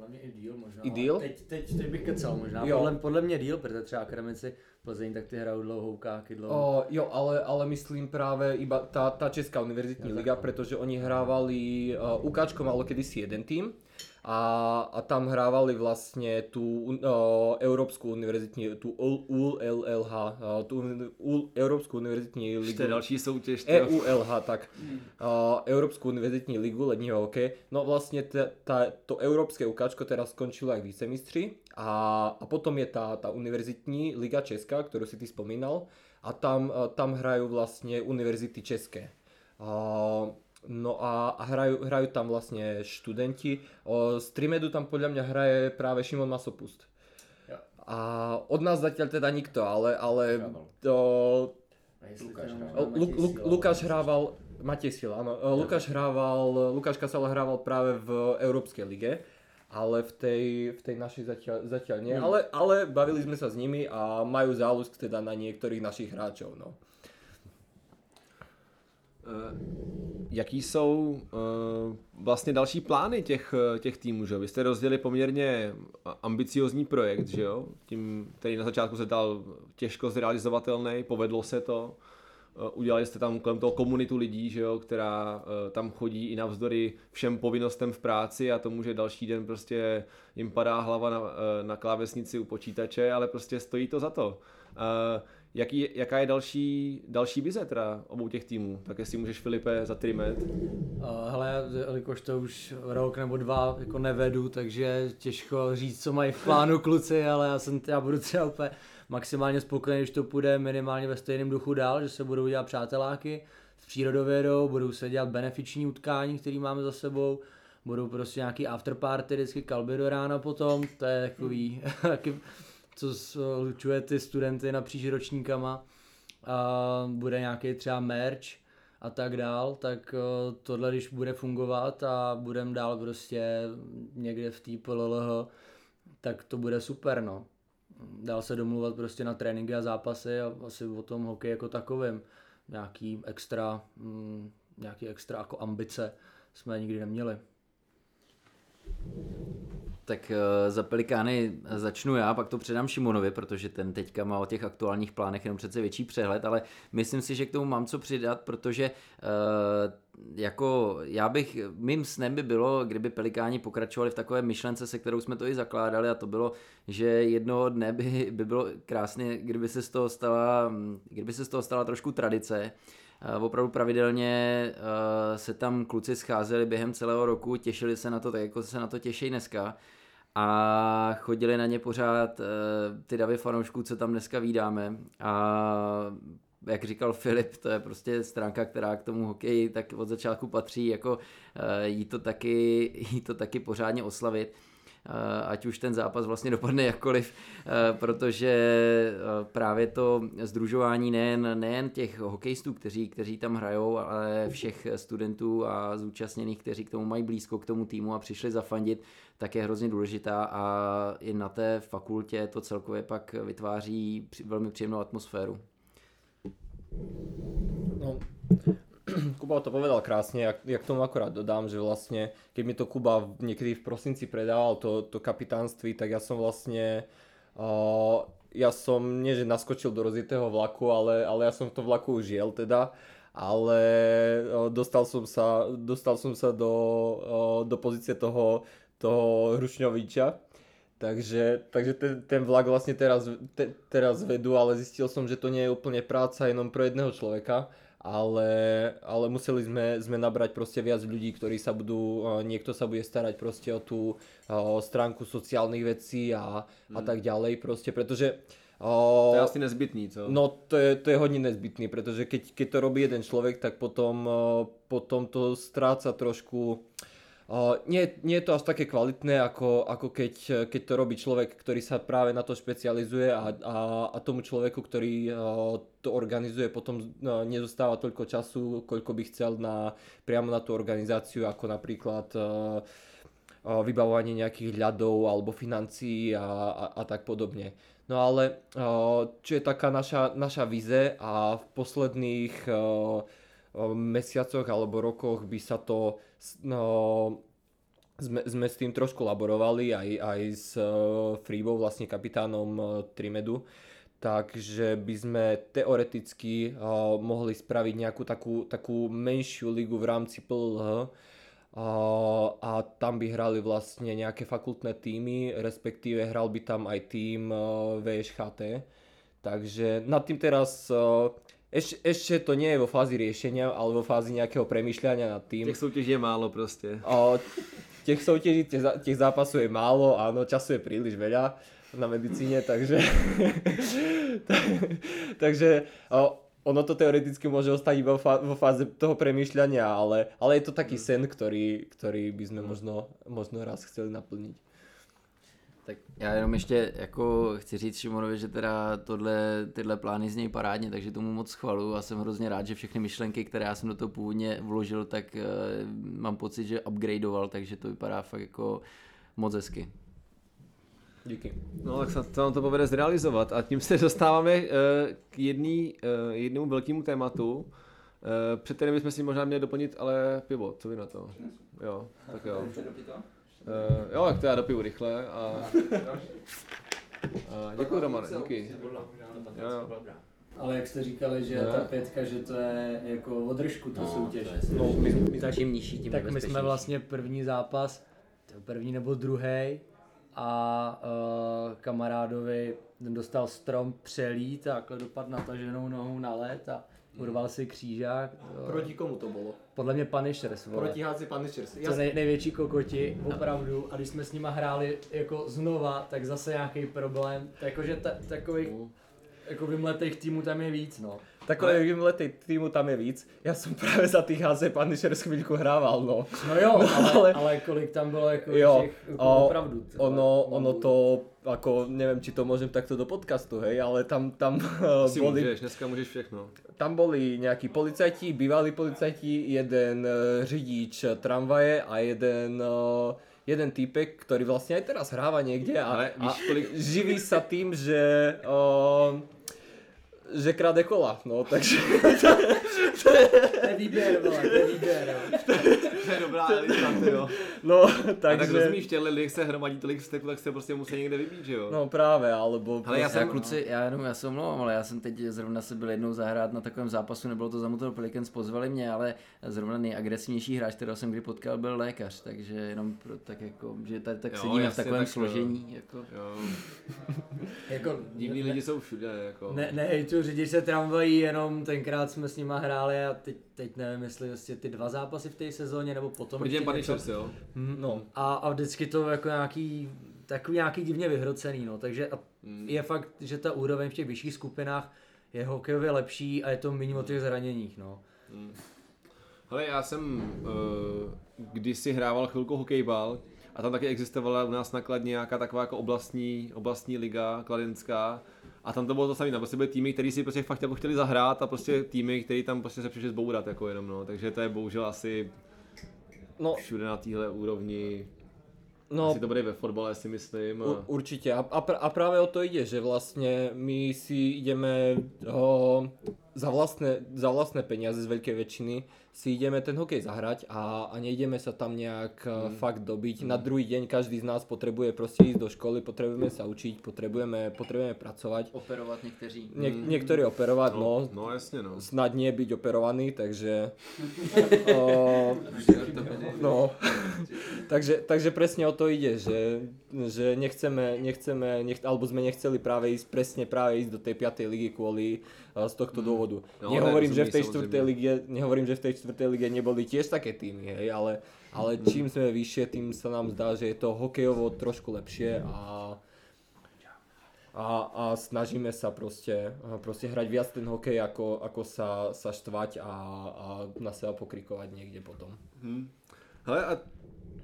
Podle mě i díl možná. I díl? Teď, teď, teď bych kecal možná. Jo. Podle, podle mě díl, protože třeba akademici Plzeň, tak ty hrajou dlouhou káky, dlouho. O, jo, ale, ale myslím práve iba tá, tá Česká univerzitní liga, pretože oni hrávali, uh, Ukáčko malo kedysi jeden tým a, a tam hrávali vlastne tú uh, Európsku univerzitní, tú ULLH, uh, tú UL, Európsku univerzitní ligu. Je další soutěž. EULH, tak. Uh, Európsku univerzitní ligu ledního hokeje. No vlastne t- tá, to európske ukáčko teraz skončilo aj vicemistri a, a potom je tá, tá univerzitní liga Česká, ktorú si ty spomínal a tam, tam hrajú vlastne univerzity české. Uh, No a, hrajú, hrajú tam vlastne študenti. O, z Trimedu tam podľa mňa hraje práve Šimon Masopust. Ja. A od nás zatiaľ teda nikto, ale, ale to... Lukáš, Lu, Lu, Lukáš hrával, Matej Sila, áno. Lukáš hrával, Lukáš Kasala hrával práve v Európskej lige, ale v tej, v tej našej zatiaľ, zatiaľ nie. Hmm. Ale, ale bavili sme sa s nimi a majú záľusk teda na niektorých našich hráčov. No. Uh, jaký jsou uh, vlastně další plány těch, těch týmů, že Vy jste rozdělili poměrně ambiciozní projekt, že jo? Tím, který na začátku se dal těžko zrealizovatelný, povedlo se to. Udělali jste tam kolem toho komunitu lidí, že jo, která tam chodí i navzdory všem povinnostem v práci a tomu, že další den prostě jim padá hlava na, na klávesnici u počítače, ale prostě stojí to za to. Uh, Jaký, jaká je další, další vize teda obou těch týmů? Tak jestli můžeš Filipe za Trimet. Uh, hele, jelikož to už rok nebo dva jako nevedu, takže těžko říct, co mají v plánu kluci, ale já, jsem, já budu třeba úplně maximálně spokojený, když to půjde minimálně ve stejném duchu dál, že se budou dělat přáteláky s přírodovědou, budou se dělat benefiční utkání, které máme za sebou, budou prostě nějaký afterparty, vždycky kalby do rána potom, to je takový, co slučuje ty studenty napříč ročníkama. A bude nějaký třeba merch a tak dál, tak uh, tohle, když bude fungovat a budeme dál prostě někde v té PLLH, tak to bude super, no. Dál se domluvat prostě na tréninky a zápasy a asi o tom hokej jako takovým. Nějaký extra, mm, nějaký extra jako ambice jsme nikdy neměli. Tak uh, za Pelikány začnu já, pak to předám Šimonovi, protože ten teďka má o těch aktuálních plánech jenom přece větší přehled, ale myslím si, že k tomu mám co přidat, protože uh, jako já bych, mým snem by bylo, kdyby Pelikáni pokračovali v takové myšlence, se kterou jsme to i zakládali a to bylo, že jednoho dne by, by bylo krásné, kdyby se z toho stala, kdyby se z toho stala trošku tradice, uh, opravdu pravidelně se tam kluci scházeli během celého roku, těšili se na to tak, jako se na to těší dneska a chodili na ně pořád uh, ty davy fanoušků, co tam dneska vídáme a jak říkal Filip, to je prostě stránka, která k tomu hokeji tak od začátku patří, jako uh, jí, to taky, jí to taky pořádně oslavit. Eh, ať už ten zápas vlastně dopadne jakkoliv, eh, protože eh, právě to združování nejen, nejen těch hokejistů, kteří, kteří tam hrajou, ale všech studentů a zúčastněných, kteří k tomu mají blízko k tomu týmu a přišli zafandit, tak je hrozně důležitá a i na té fakultě to celkově pak vytváří velmi příjemnou atmosféru. No, Kuba to povedal krásne, jak, jak tomu akorát dodám, že vlastne, keď mi to Kuba niekedy v prosinci predával to, to kapitánství, tak ja som vlastne, uh, ja som nie že naskočil do rozitého vlaku, ale, ale ja som v tom vlaku už jel teda, ale uh, dostal som sa, dostal som sa do, uh, do pozície toho, toho Hrušňoviča, Takže, takže ten, ten vlak vlastne teraz, te, teraz vedú, ale zistil som, že to nie je úplne práca jenom pro jedného človeka, ale, ale museli sme, sme nabrať proste viac ľudí, ktorí sa budú, niekto sa bude starať proste o tú o stránku sociálnych vecí a, hmm. a tak ďalej proste, pretože O, to je asi nezbytný, co? No to je, to je hodně nezbytný, protože keď, keď to robí jeden člověk, tak potom, potom to stráca trošku Uh, nie, nie je to až také kvalitné, ako, ako keď, keď to robí človek, ktorý sa práve na to špecializuje a, a, a tomu človeku, ktorý uh, to organizuje, potom uh, nezostáva toľko času, koľko by chcel na, priamo na tú organizáciu, ako napríklad uh, uh, vybavovanie nejakých ľadov alebo financií a, a, a tak podobne. No ale uh, čo je taká naša, naša vize a v posledných uh, mesiacoch alebo rokoch by sa to no, sme, sme s tým trošku laborovali aj, aj s uh, Freebou, vlastne kapitánom uh, Trimedu, takže by sme teoreticky uh, mohli spraviť nejakú takú, takú menšiu ligu v rámci PLH uh, a tam by hrali vlastne nejaké fakultné týmy, respektíve hral by tam aj tým uh, VŠHT. Takže nad tým teraz uh, ešte, ešte to nie je vo fázi riešenia, ale vo fázi nejakého premýšľania nad tým. Těch soutěží je málo prostě. O, těch soutěží, těch, těch zápasů je málo, áno, času je príliš veľa na medicíne, takže, takže o, ono to teoreticky môže ostať iba vo fáze toho premýšľania, ale, ale je to taký sen, ktorý, ktorý by sme možno, možno raz chceli naplniť. Tak já jenom ještě jako chci říct Šimonovi, že teda tohle, tyhle plány z něj parádně, takže tomu moc chvalu a jsem hrozně rád, že všechny myšlenky, které já jsem do toho původně vložil, tak uh, mám pocit, že upgradeoval, takže to vypadá fakt jako moc hezky. Díky. No tak se to nám to povede zrealizovat a tím se dostáváme uh, k jedný, uh, jednému velkému tématu, uh, před kterým bychom si možná měli doplnit ale pivo, co vy na to? Jo, tak jo. Uh, jo, tak to já dopiju rychle a... a děkuji Roman, díky. Jo, jo. Ale jak jste říkali, že no. ta pětka, že to je jako održku ta no, soutěž. No, my, my, čím nižší, tím Tak my jsme vlastně první zápas, první nebo druhý a uh, kamarádovi ten dostal strom přelít a takhle dopadl nataženou nohou na led a urval si křížák. Proti komu to bylo? Podle mě Punishers. Vole. Proti háci Punishers. To nej, největší kokoti, opravdu. A když jsme s nima hráli jako znova, tak zase nějaký problém. Jakože ta, takový... jako vymletých týmů tam je víc, no. Takové ale... vymletej týmu tam je víc. Já jsem právě za těch HZ Punishers chvíľku hrával, no. No jo, ale, ale, ale kolik tam bylo jako Jo, těch, jako o, opravdu. tyhle. Ono, ono to, ako neviem, či to môžem takto do podcastu, hej, ale tam, tam Si boli, můžeš, dneska můžeš všechno. tam boli nejakí policajti, bývalí policajti, jeden eh, řidič tramvaje a jeden eh, jeden týpek, ktorý vlastne aj teraz hráva niekde a, Ale a víš, kolik- živí sa tým, že uh, že krade kola, no, takže To je výběr, vole, to je výběr. jo. To je dobrá elita, jo. no, A tak takže rozumíš, v těchto lidech se hromadí tolik vzteků, tak se prostě musí někde vybít, že jo? no práve, alebo Ale já Já jsem- kluci, já jenom, já se omlouvám, ale já jsem teď zrovna se byl jednou zahrát na takovém zápasu, nebylo to za Motor Pelicans, pozvali mě, ale zrovna nejagresivnější hráč, kterého jsem kdy potkal, byl lékař, takže jenom pro, tak jako, že tady tak Jo, sedíme v jasně, takovém tak, složení, jako. Jo, Jako, divní ne, lidi jsou všude, jako. Ne, ne, tu řidiče tramvají, jenom tenkrát jsme s nima hráli a teď, teď nevím, jestli vlastně ty dva zápasy v té sezóně, nebo potom Proti. Punishers, jo? no, A, a vždycky to jako nějaký, takový nějaký divně vyhrocený, no, takže a Mm. je fakt, že ta úroveň v těch vyšších skupinách je hokejově lepší a je to méně o těch zraněních, no. Hele, já jsem uh, kdysi hrával chvilku hokejbal a tam taky existovala u nás nakladně nějaká taková jako oblastní, oblastní liga kladenská a tam to bylo to samé, tam prostě byly týmy, který si prostě fakt jako chtěli zahrát a prostě týmy, který tam prostě se přišli zbourat jako jenom, no. takže to je bohužel asi no, všude na téhle úrovni, no asi to bude ve fotbale si myslím. U, A... určite. A, a, pr- a práve o to ide, že vlastne my si ideme o, za, vlastné, za vlastné peniaze z veľkej väčšiny si ideme ten hokej zahrať a, a nejdeme sa tam nejak mm. fakt dobiť. Na druhý deň každý z nás potrebuje proste ísť do školy, potrebujeme sa učiť, potrebujeme, potrebujeme pracovať. Operovat někteří. Nie, niektorí operovať, no, no, no jasně no. snad nie byť operovaný, takže... o, no, takže, takže presne o to ide, že, že nechceme, nechceme nech, alebo sme nechceli práve ísť presne práve ísť do tej 5. ligy kvôli uh, z tohto dôvodu. No, nehovorím, že v tej rozumný, 4. lige, nehovorím, že v tej 4. lige neboli tiež také týmy, hej, ale, ale čím sme vyššie, tým sa nám zdá, že je to hokejovo trošku lepšie a a, a snažíme sa proste, proste hrať viac ten hokej, ako, ako sa, sa štvať a, a na seba pokrikovať niekde potom. Hmm. Hele, a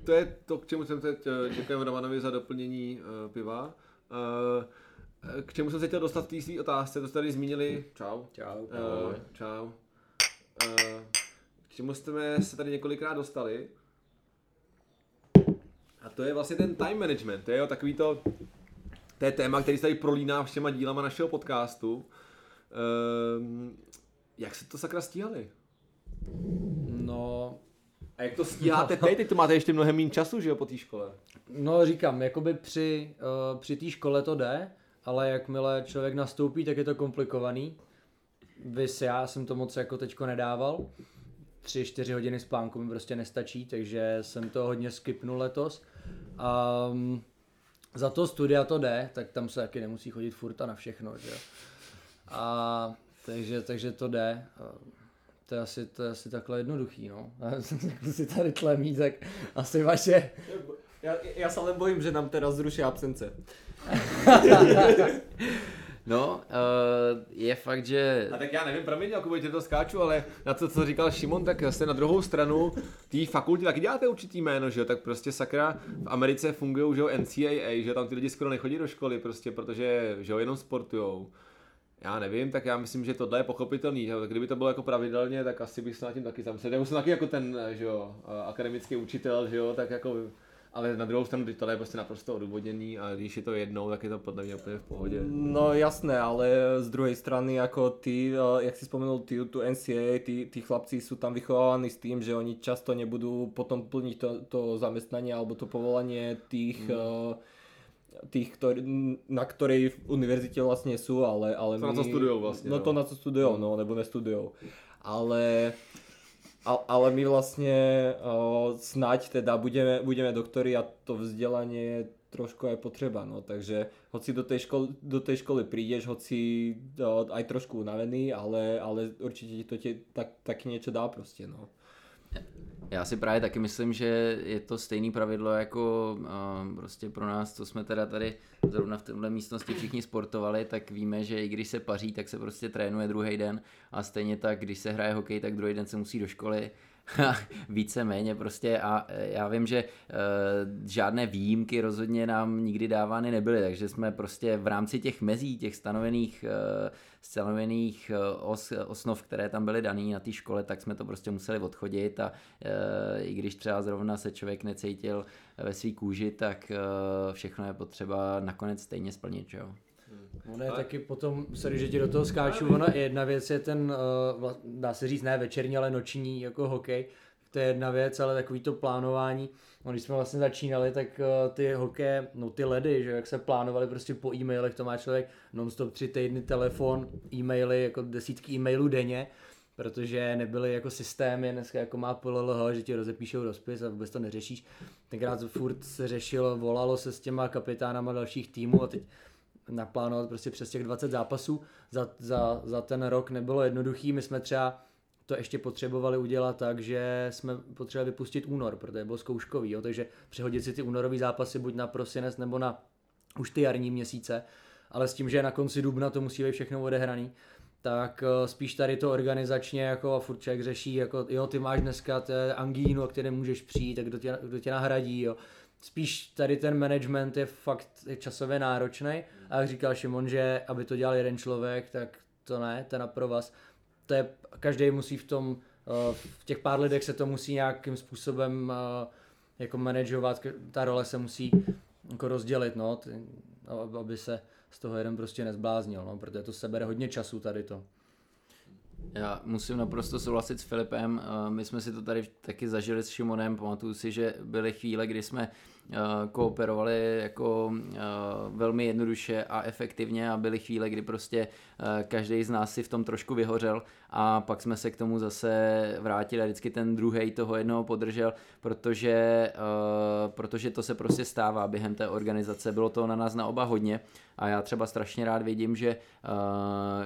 to je to, k čemu jsem teď, děkujeme Romanovi za doplnění uh, piva. Uh, k čemu jsem se chtěl dostat v té své otázce, to jste tady zmínili. Čau. Čau. Uh, čau. Uh, k čemu jsme se tady několikrát dostali. A to je vlastně ten time management. To je jo, takový to, to je téma, který se tady prolíná všema dílama našeho podcastu. Uh, jak se to sakra stíhali? A jak to stíháte teď? Teď to máte ještě mnohem méně času, že jo, po té škole. no říkám, jakoby při, uh, při té škole to jde, ale jakmile člověk nastoupí, tak je to komplikovaný. Vys já jsem to moc jako teďko nedával. Tři, čtyři hodiny spánku mi prostě nestačí, takže jsem to hodně skipnul letos. Um, za to studia to jde, tak tam se taky nemusí chodit furt a na všechno, že jo. A takže, takže to jde. To je asi, to je asi takhle jednoduchý, no. A si tady tlemí, tak asi vaše. Ja, ja sa len bojím, že nám teraz zrušia absence. No, uh, je fakt, že A tak já nevím, promiň, Jakubo, tě to skáču, ale na to, co říkal Šimon, tak zase na druhou stranu té fakulty taky děláte určitý jméno, že jo, tak prostě sakra v Americe fungují, že jo, NCAA, že jo, tam ty lidi skoro nechodí do školy, prostě protože, že jo, jenom sportujou. Já nevím, tak já myslím, že tohle je pochopitelný. že. Kdyby to bylo jako pravidelně, tak asi bych se nad tím taky zamyslel. Já už jsem taky jako ten, že jo, akademický učitel, že jo, tak jako ale na druhou stranu, teď tohle je prostě naprosto odůvodněný a když je to jednou, tak je to podle mě úplně v pohodě. No jasné, ale z druhej strany ako ty, jak si spomenul ty, tu NCAA, tí, tí chlapci sú tam vychovávaní s tým, že oni často nebudú potom plniť to, to zamestnanie alebo to povolanie tých, mm. Tých ktorý, na ktorej univerzite vlastne sú, ale, ale To, na co studujou vlastne, No no. to na co studujou, no, nebo nestudujou. Ale ale my vlastne o, snať teda budeme, budeme doktori a to vzdelanie je trošku aj potreba, no, takže hoci do tej, školy, do tej školy prídeš, hoci o, aj trošku unavený, ale, ale určite ti to tie, tak, tak niečo dá proste, no. Já si právě taky myslím, že je to stejný pravidlo jako uh, prostě pro nás, co jsme teda tady zrovna v této místnosti všichni sportovali, tak víme, že i když se paří, tak se prostě trénuje druhý den a stejně tak, když se hraje hokej, tak druhý den se musí do školy více méně prostě a e, já vím, že uh, žádné výjimky rozhodně nám nikdy dávány nebyly, takže jsme prostě v rámci těch mezí, těch stanovených, uh, stanovených os, osnov, které tam byly dané na té škole, tak jsme to prostě museli odchodit a i když třeba zrovna se člověk necítil ve své kůži, tak všechno je potřeba nakonec stejně splnit, jo. Ono je taky potom, sorry, že ti do toho skáču, ona jedna věc je ten, uh, dá se říct ne večerní, ale noční jako hokej, to je jedna věc, ale takový to plánování, no, když jsme vlastně začínali, tak uh, ty hokeje, no ty ledy, že jak se plánovali prostě po e-mailech, to má člověk non-stop tři týdny telefon, e-maily, jako desítky e-mailů denně, protože nebyly jako systémy, dneska jako má PLLH, že ti rozepíšou rozpis a vůbec to neřešíš. Tenkrát furt se řešilo, volalo se s těma kapitánama dalších týmů a teď naplánovat prostě přes těch 20 zápasů. Za, za, za ten rok nebylo jednoduchý. My jsme třeba to ještě potřebovali udělat tak, že jsme potřebovali vypustit únor, protože byl zkouškový, jo, takže přehodit si ty únorové zápasy buď na prosinec nebo na už ty jarní měsíce, ale s tím, že na konci dubna to musí být všechno odehraný, tak eh, spíš tady to organizačně jako a furt člověk řeší, jako jo, ty máš dneska angínu, a který nemůžeš přijít, tak kdo tě, kdo tě nahradí, jo spíš tady ten management je fakt časově náročný. A jak říkal Šimon, že aby to dělal jeden člověk, tak to ne, to je na pro vás. To je, každý musí v tom, eh, v těch pár lidech se to musí nějakým způsobem eh, jako manažovat, ta role se musí jako rozdělit, no, aby se z toho jeden prostě nezbláznil, no, protože to sebere hodně času tady to. Já musím naprosto souhlasit s Filipem. Eh, my jsme si to tady taky zažili s Šimonem. Pamatuju si, že byly chvíle, kdy jsme eh, kooperovali jako eh, velmi jednoduše a efektivně a byly chvíle, kdy prostě každý z nás si v tom trošku vyhořel a pak jsme se k tomu zase vrátili a vždycky ten druhý toho jednoho podržel, protože, protože to se prostě stává během té organizace. Bylo to na nás na oba hodně a já třeba strašně rád vidím, že,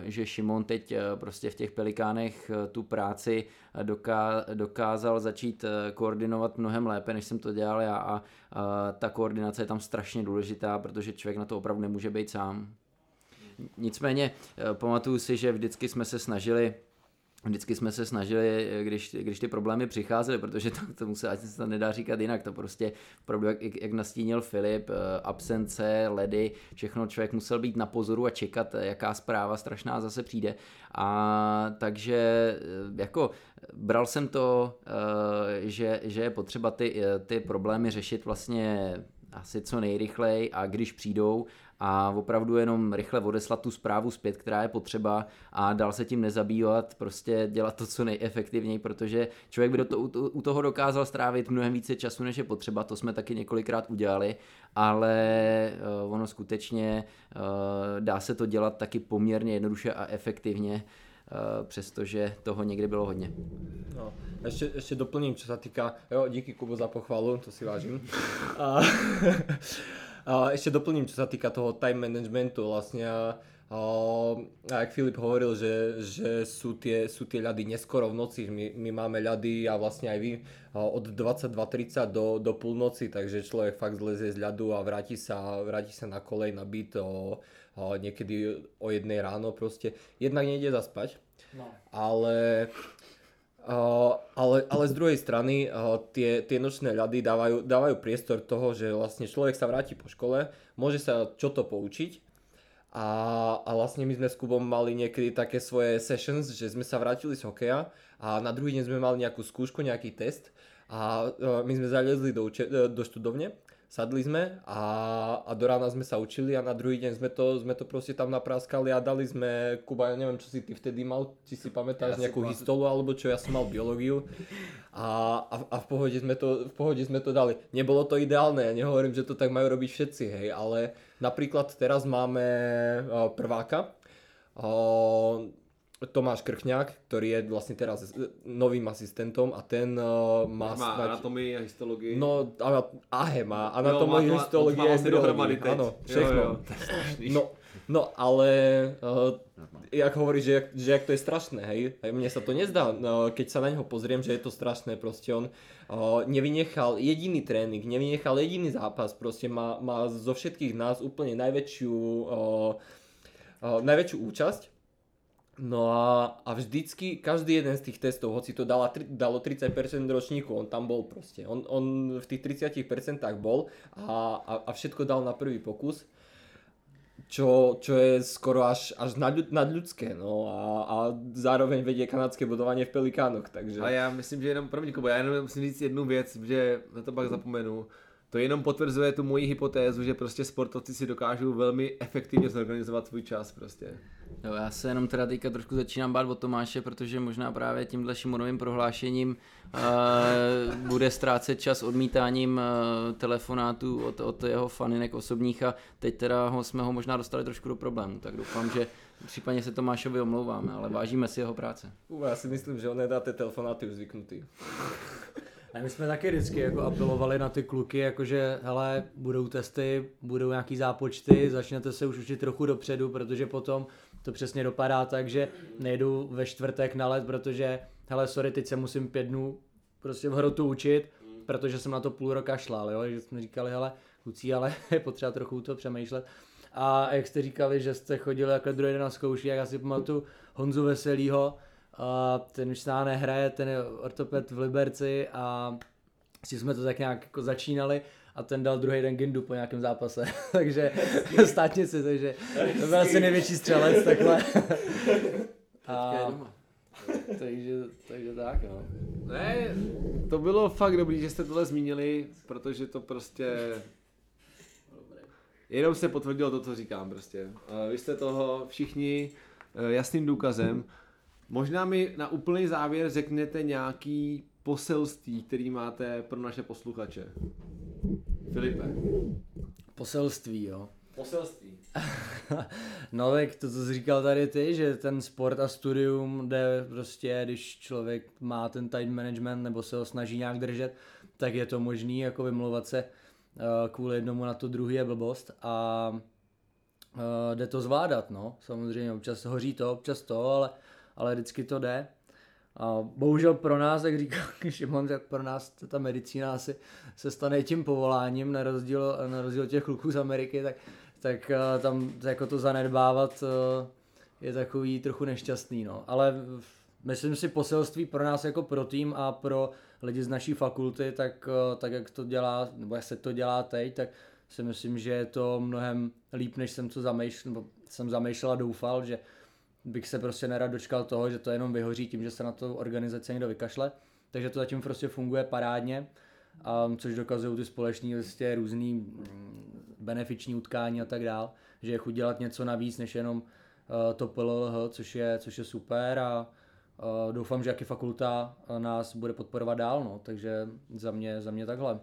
že Šimon teď prostě v těch pelikánech eh, tu práci eh, dokázal začít eh, koordinovat mnohem lépe, než jsem to dělal já a ta koordinace je tam strašně důležitá, protože člověk na to opravdu nemůže být sám. Nicméně pamatuju si, že vždycky jsme se snažili vždycky jsme se snažili, když, když ty problémy přicházely, protože to, tomu se ať se to nedá říkat jinak, to prostě jak, jak nastínil Filip, eh, absence, ledy, všechno člověk musel být na pozoru a čekat, jaká zpráva strašná zase přijde. A takže eh, jako bral jsem to, eh, že, že je potřeba ty, ty problémy řešit vlastně asi co nejrychleji a když přijdou a opravdu jenom rychle odeslat tu zprávu zpět, která je potřeba a dál se tím nezabývat, prostě dělat to co nejefektivněji, protože člověk by do to, u toho dokázal strávit mnohem více času, než je potřeba, to jsme taky několikrát udělali, ale uh, ono skutečně uh, dá se to dělat taky poměrně jednoduše a efektivně, Uh, přestože toho někdy bylo hodně. No, ještě, ještě doplním, co se týká, jo, díky Kubo za pochvalu, to si vážím. A, a ešte doplním, čo sa týka toho time managementu, vlastne a, a jak Filip hovoril, že, že sú, tie, sú tie ľady neskoro v noci, my, my máme ľady a vlastne aj vy od 22.30 do, do púlnoci, takže človek fakt zlezie z ľadu a vráti sa, vráti sa na kolej na byt o, o, niekedy o jednej ráno proste. Jednak nejde zaspať, no. ale Uh, ale, ale z druhej strany uh, tie, tie nočné ľady dávajú, dávajú priestor toho, že vlastne človek sa vráti po škole, môže sa čo to poučiť. A, a vlastne my sme s Kubom mali niekedy také svoje sessions, že sme sa vrátili z hokeja a na druhý deň sme mali nejakú skúšku, nejaký test a uh, my sme zalezli do, uče- do študovne sadli sme a, a do rána sme sa učili a na druhý deň sme to, sme to proste tam napráskali a dali sme, Kuba, ja neviem, čo si ty vtedy mal, či si pamätáš ja nejakú histolu alebo čo, ja som mal biológiu a, a, a v, pohode sme to, v pohode sme to dali. Nebolo to ideálne, ja nehovorím, že to tak majú robiť všetci, hej, ale napríklad teraz máme uh, prváka, uh, Tomáš Krchňák, ktorý je vlastne teraz novým asistentom a ten uh, má... Má snať... anatomii a histologii. No, a, ahe, má anatomii, a histologii a teď. Áno, všechno. Jo, jo, no, no, ale uh, jak hovoríš, že, že jak to je strašné, hej, mne sa to nezdá, no, keď sa na neho pozriem, že je to strašné, proste on o, nevynechal jediný tréning, nevynechal jediný zápas, proste má, má zo všetkých nás úplne najväčšiu, o, o, najväčšiu účasť, No a, a vždycky každý jeden z tých testov, hoci to dala, dalo 30% ročníku, on tam bol proste. On, on v tých 30% bol a, a, a všetko dal na prvý pokus čo, čo je skoro až, až nadľudské, no a, a zároveň vedie kanadské budování v Pelikánoch, takže... A já myslím, že jenom, promiň Kubo, já jenom musím říct jednu věc, že na to pak zapomenu. To jenom potvrzuje tu moji hypotézu, že prostě sportovci si dokážou velmi efektivně zorganizovat svůj čas prostě. Jo, já se jenom teda teďka trošku začínám bát o Tomáše, protože možná právě tímhle Šimonovým prohlášením uh, bude ztrácet čas odmítáním uh, telefonátů od, od jeho faninek osobních a teď teda ho, jsme ho možná dostali trošku do problému, tak doufám, že případně se Tomášovi omlouváme, ale vážíme si jeho práce. Uh, já si myslím, že on nedáte telefonáty už zvyknutý. A my jsme taky vždycky jako apelovali na ty kluky, jakože hele, budou testy, budou nějaký zápočty, začnete se už učit trochu dopředu, protože potom to přesně dopadá tak, že nejdu ve čtvrtek na let, protože hele, sorry, teď se musím pět dnů prostě v hrotu učit, protože jsem na to půl roka šlal, jo, že jsme říkali, hele, kluci, ale je potřeba trochu to přemýšlet. A jak jste říkali, že jste chodili jako druhý den na zkoušky, jak asi pamatuju Honzu Veselýho, a ten už se nehraje, ten je ortoped v Liberci a si jsme to tak nějak jako začínali a ten dal druhý den Gindu po nějakém zápase, takže státnici, takže to byl asi největší střelec takhle. a, takže, takže tak, no. Ne, to bylo fakt dobrý, že jste tohle zmínili, protože to prostě jenom se potvrdilo to, co říkám prostě. Vy jste toho všichni eh, jasným důkazem. Možná mi na úplný závěr řeknete nějaký poselství, který máte pro naše posluchače. Filipe. Poselství, jo. Poselství. no tak to, co jsi říkal tady ty, že ten sport a studium jde prostě, když člověk má ten time management nebo se ho snaží nějak držet, tak je to možný jako vymlouvat se uh, kvůli jednomu na to druhý je blbost a uh, jde to zvládat, no. Samozřejmě občas hoří to, občas to, ale, ale vždycky to jde. A bohužel pro nás, jak říkal Šimon, tak pro nás ta medicína asi se stane tím povoláním, na rozdíl, na rozdíl těch kluků z Ameriky, tak, tak eh, tam jako to zanedbávat eh, je takový trochu nešťastný. No. Ale myslím si poselství pro nás jako pro tým a pro lidi z naší fakulty, tak, eh, tak jak to dělá, nebo jak se to dělá teď, tak si myslím, že je to mnohem líp, než jsem to zamýšlel, jsem zamýšlel a doufal, že bych se prostě nerad dočkal toho, že to jenom vyhoří tím, že se na to organizace někdo vykašle. Takže to zatím prostě funguje parádně, a, což dokazují ty společní vlastně různý mm, benefiční utkání a tak dál, že je chuť dělat něco navíc, než jenom uh, to PLLH, což je, což je super a uh, doufám, že jaký fakulta nás bude podporovat dál, no, takže za mě, za mě takhle.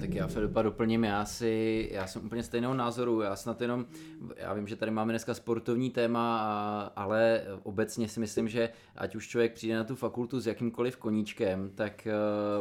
Tak já Filipa doplním, já si, já jsem úplně stejného názoru, já snad jenom, já vím, že tady máme dneska sportovní téma, ale obecně si myslím, že ať už člověk přijde na tu fakultu s jakýmkoliv koníčkem, tak eh,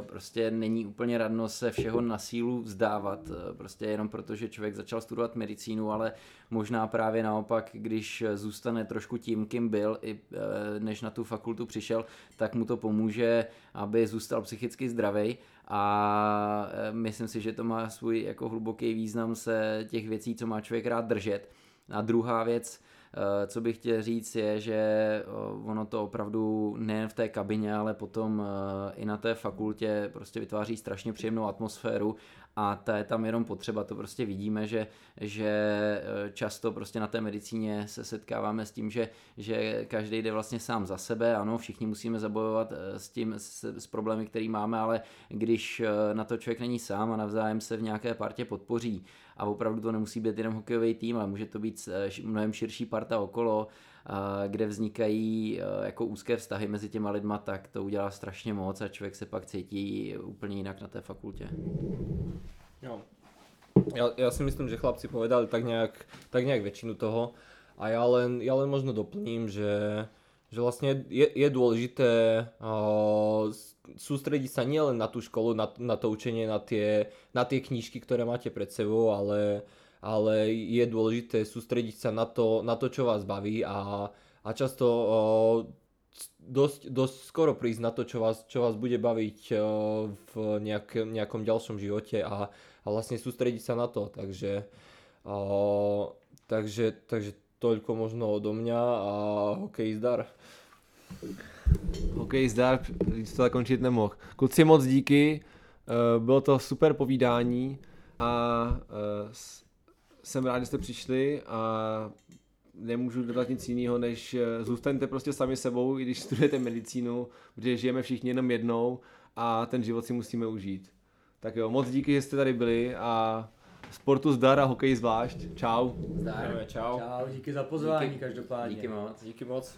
prostě není úplně radno se všeho na sílu vzdávat, eh, prostě jenom proto, že člověk začal studovat medicínu, ale možná právě naopak, když zůstane trošku tím, kým byl, i eh, než na tu fakultu přišel, tak mu to pomůže, aby zůstal psychicky zdravý a e, myslím si, že to má svůj jako hluboký význam se těch věcí, co má člověk rád držet. A druhá věc, e, co bych chtěl říct, je, že ono to opravdu nejen v té kabině, ale potom e, i na té fakultě prostě vytváří strašně příjemnou atmosféru a ta je tam jenom potřeba, to prostě vidíme, že, že eh, často prostě na té medicíně se setkáváme s tím, že, že každý jde vlastně sám za sebe, ano, všichni musíme zabojovat eh, s tím, s, s problémy, který máme, ale když eh, na to člověk není sám a navzájem se v nějaké partě podpoří a opravdu to nemusí být jenom hokejový tým, ale může to být mnohem širší parta okolo, kde vznikají jako úzké vztahy mezi těma lidma, tak to udělá strašně moc a člověk se pak cítí úplně jinak na té fakultě. Jo. Ja, ja si myslím, že chlapci povedali tak nejak, tak nejak väčšinu toho a ja len, ja len možno doplním, že, že vlastne je, je dôležité uh, sústrediť sa nielen na tú školu, na, na to učenie, na tie, na tie knížky, ktoré máte pred sebou, ale ale je dôležité sústrediť sa na to, na to čo vás baví a, a často dosť, dosť skoro prísť na to, čo vás, čo vás bude baviť v nejak, nejakom ďalšom živote a, a vlastne sústrediť sa na to. Takže, o, takže, takže toľko možno odo mňa a hokej zdar. Hokej zdar, to tak končit nemohl. Kluci moc díky, eh, bylo to super povídání a eh, jsem rád, že jste přišli a nemůžu dodat nic jiného, než eh, zůstaňte prostě sami sebou, i když studujete medicínu, protože žijeme všichni jenom jednou a ten život si musíme užít. Tak jo, moc díky, že jste tady byli a sportu zdar a hokej zvlášť. Čau. Zdar. Čau. Čau, díky za pozvání Díky. každopádně. Díky moc. Díky moc.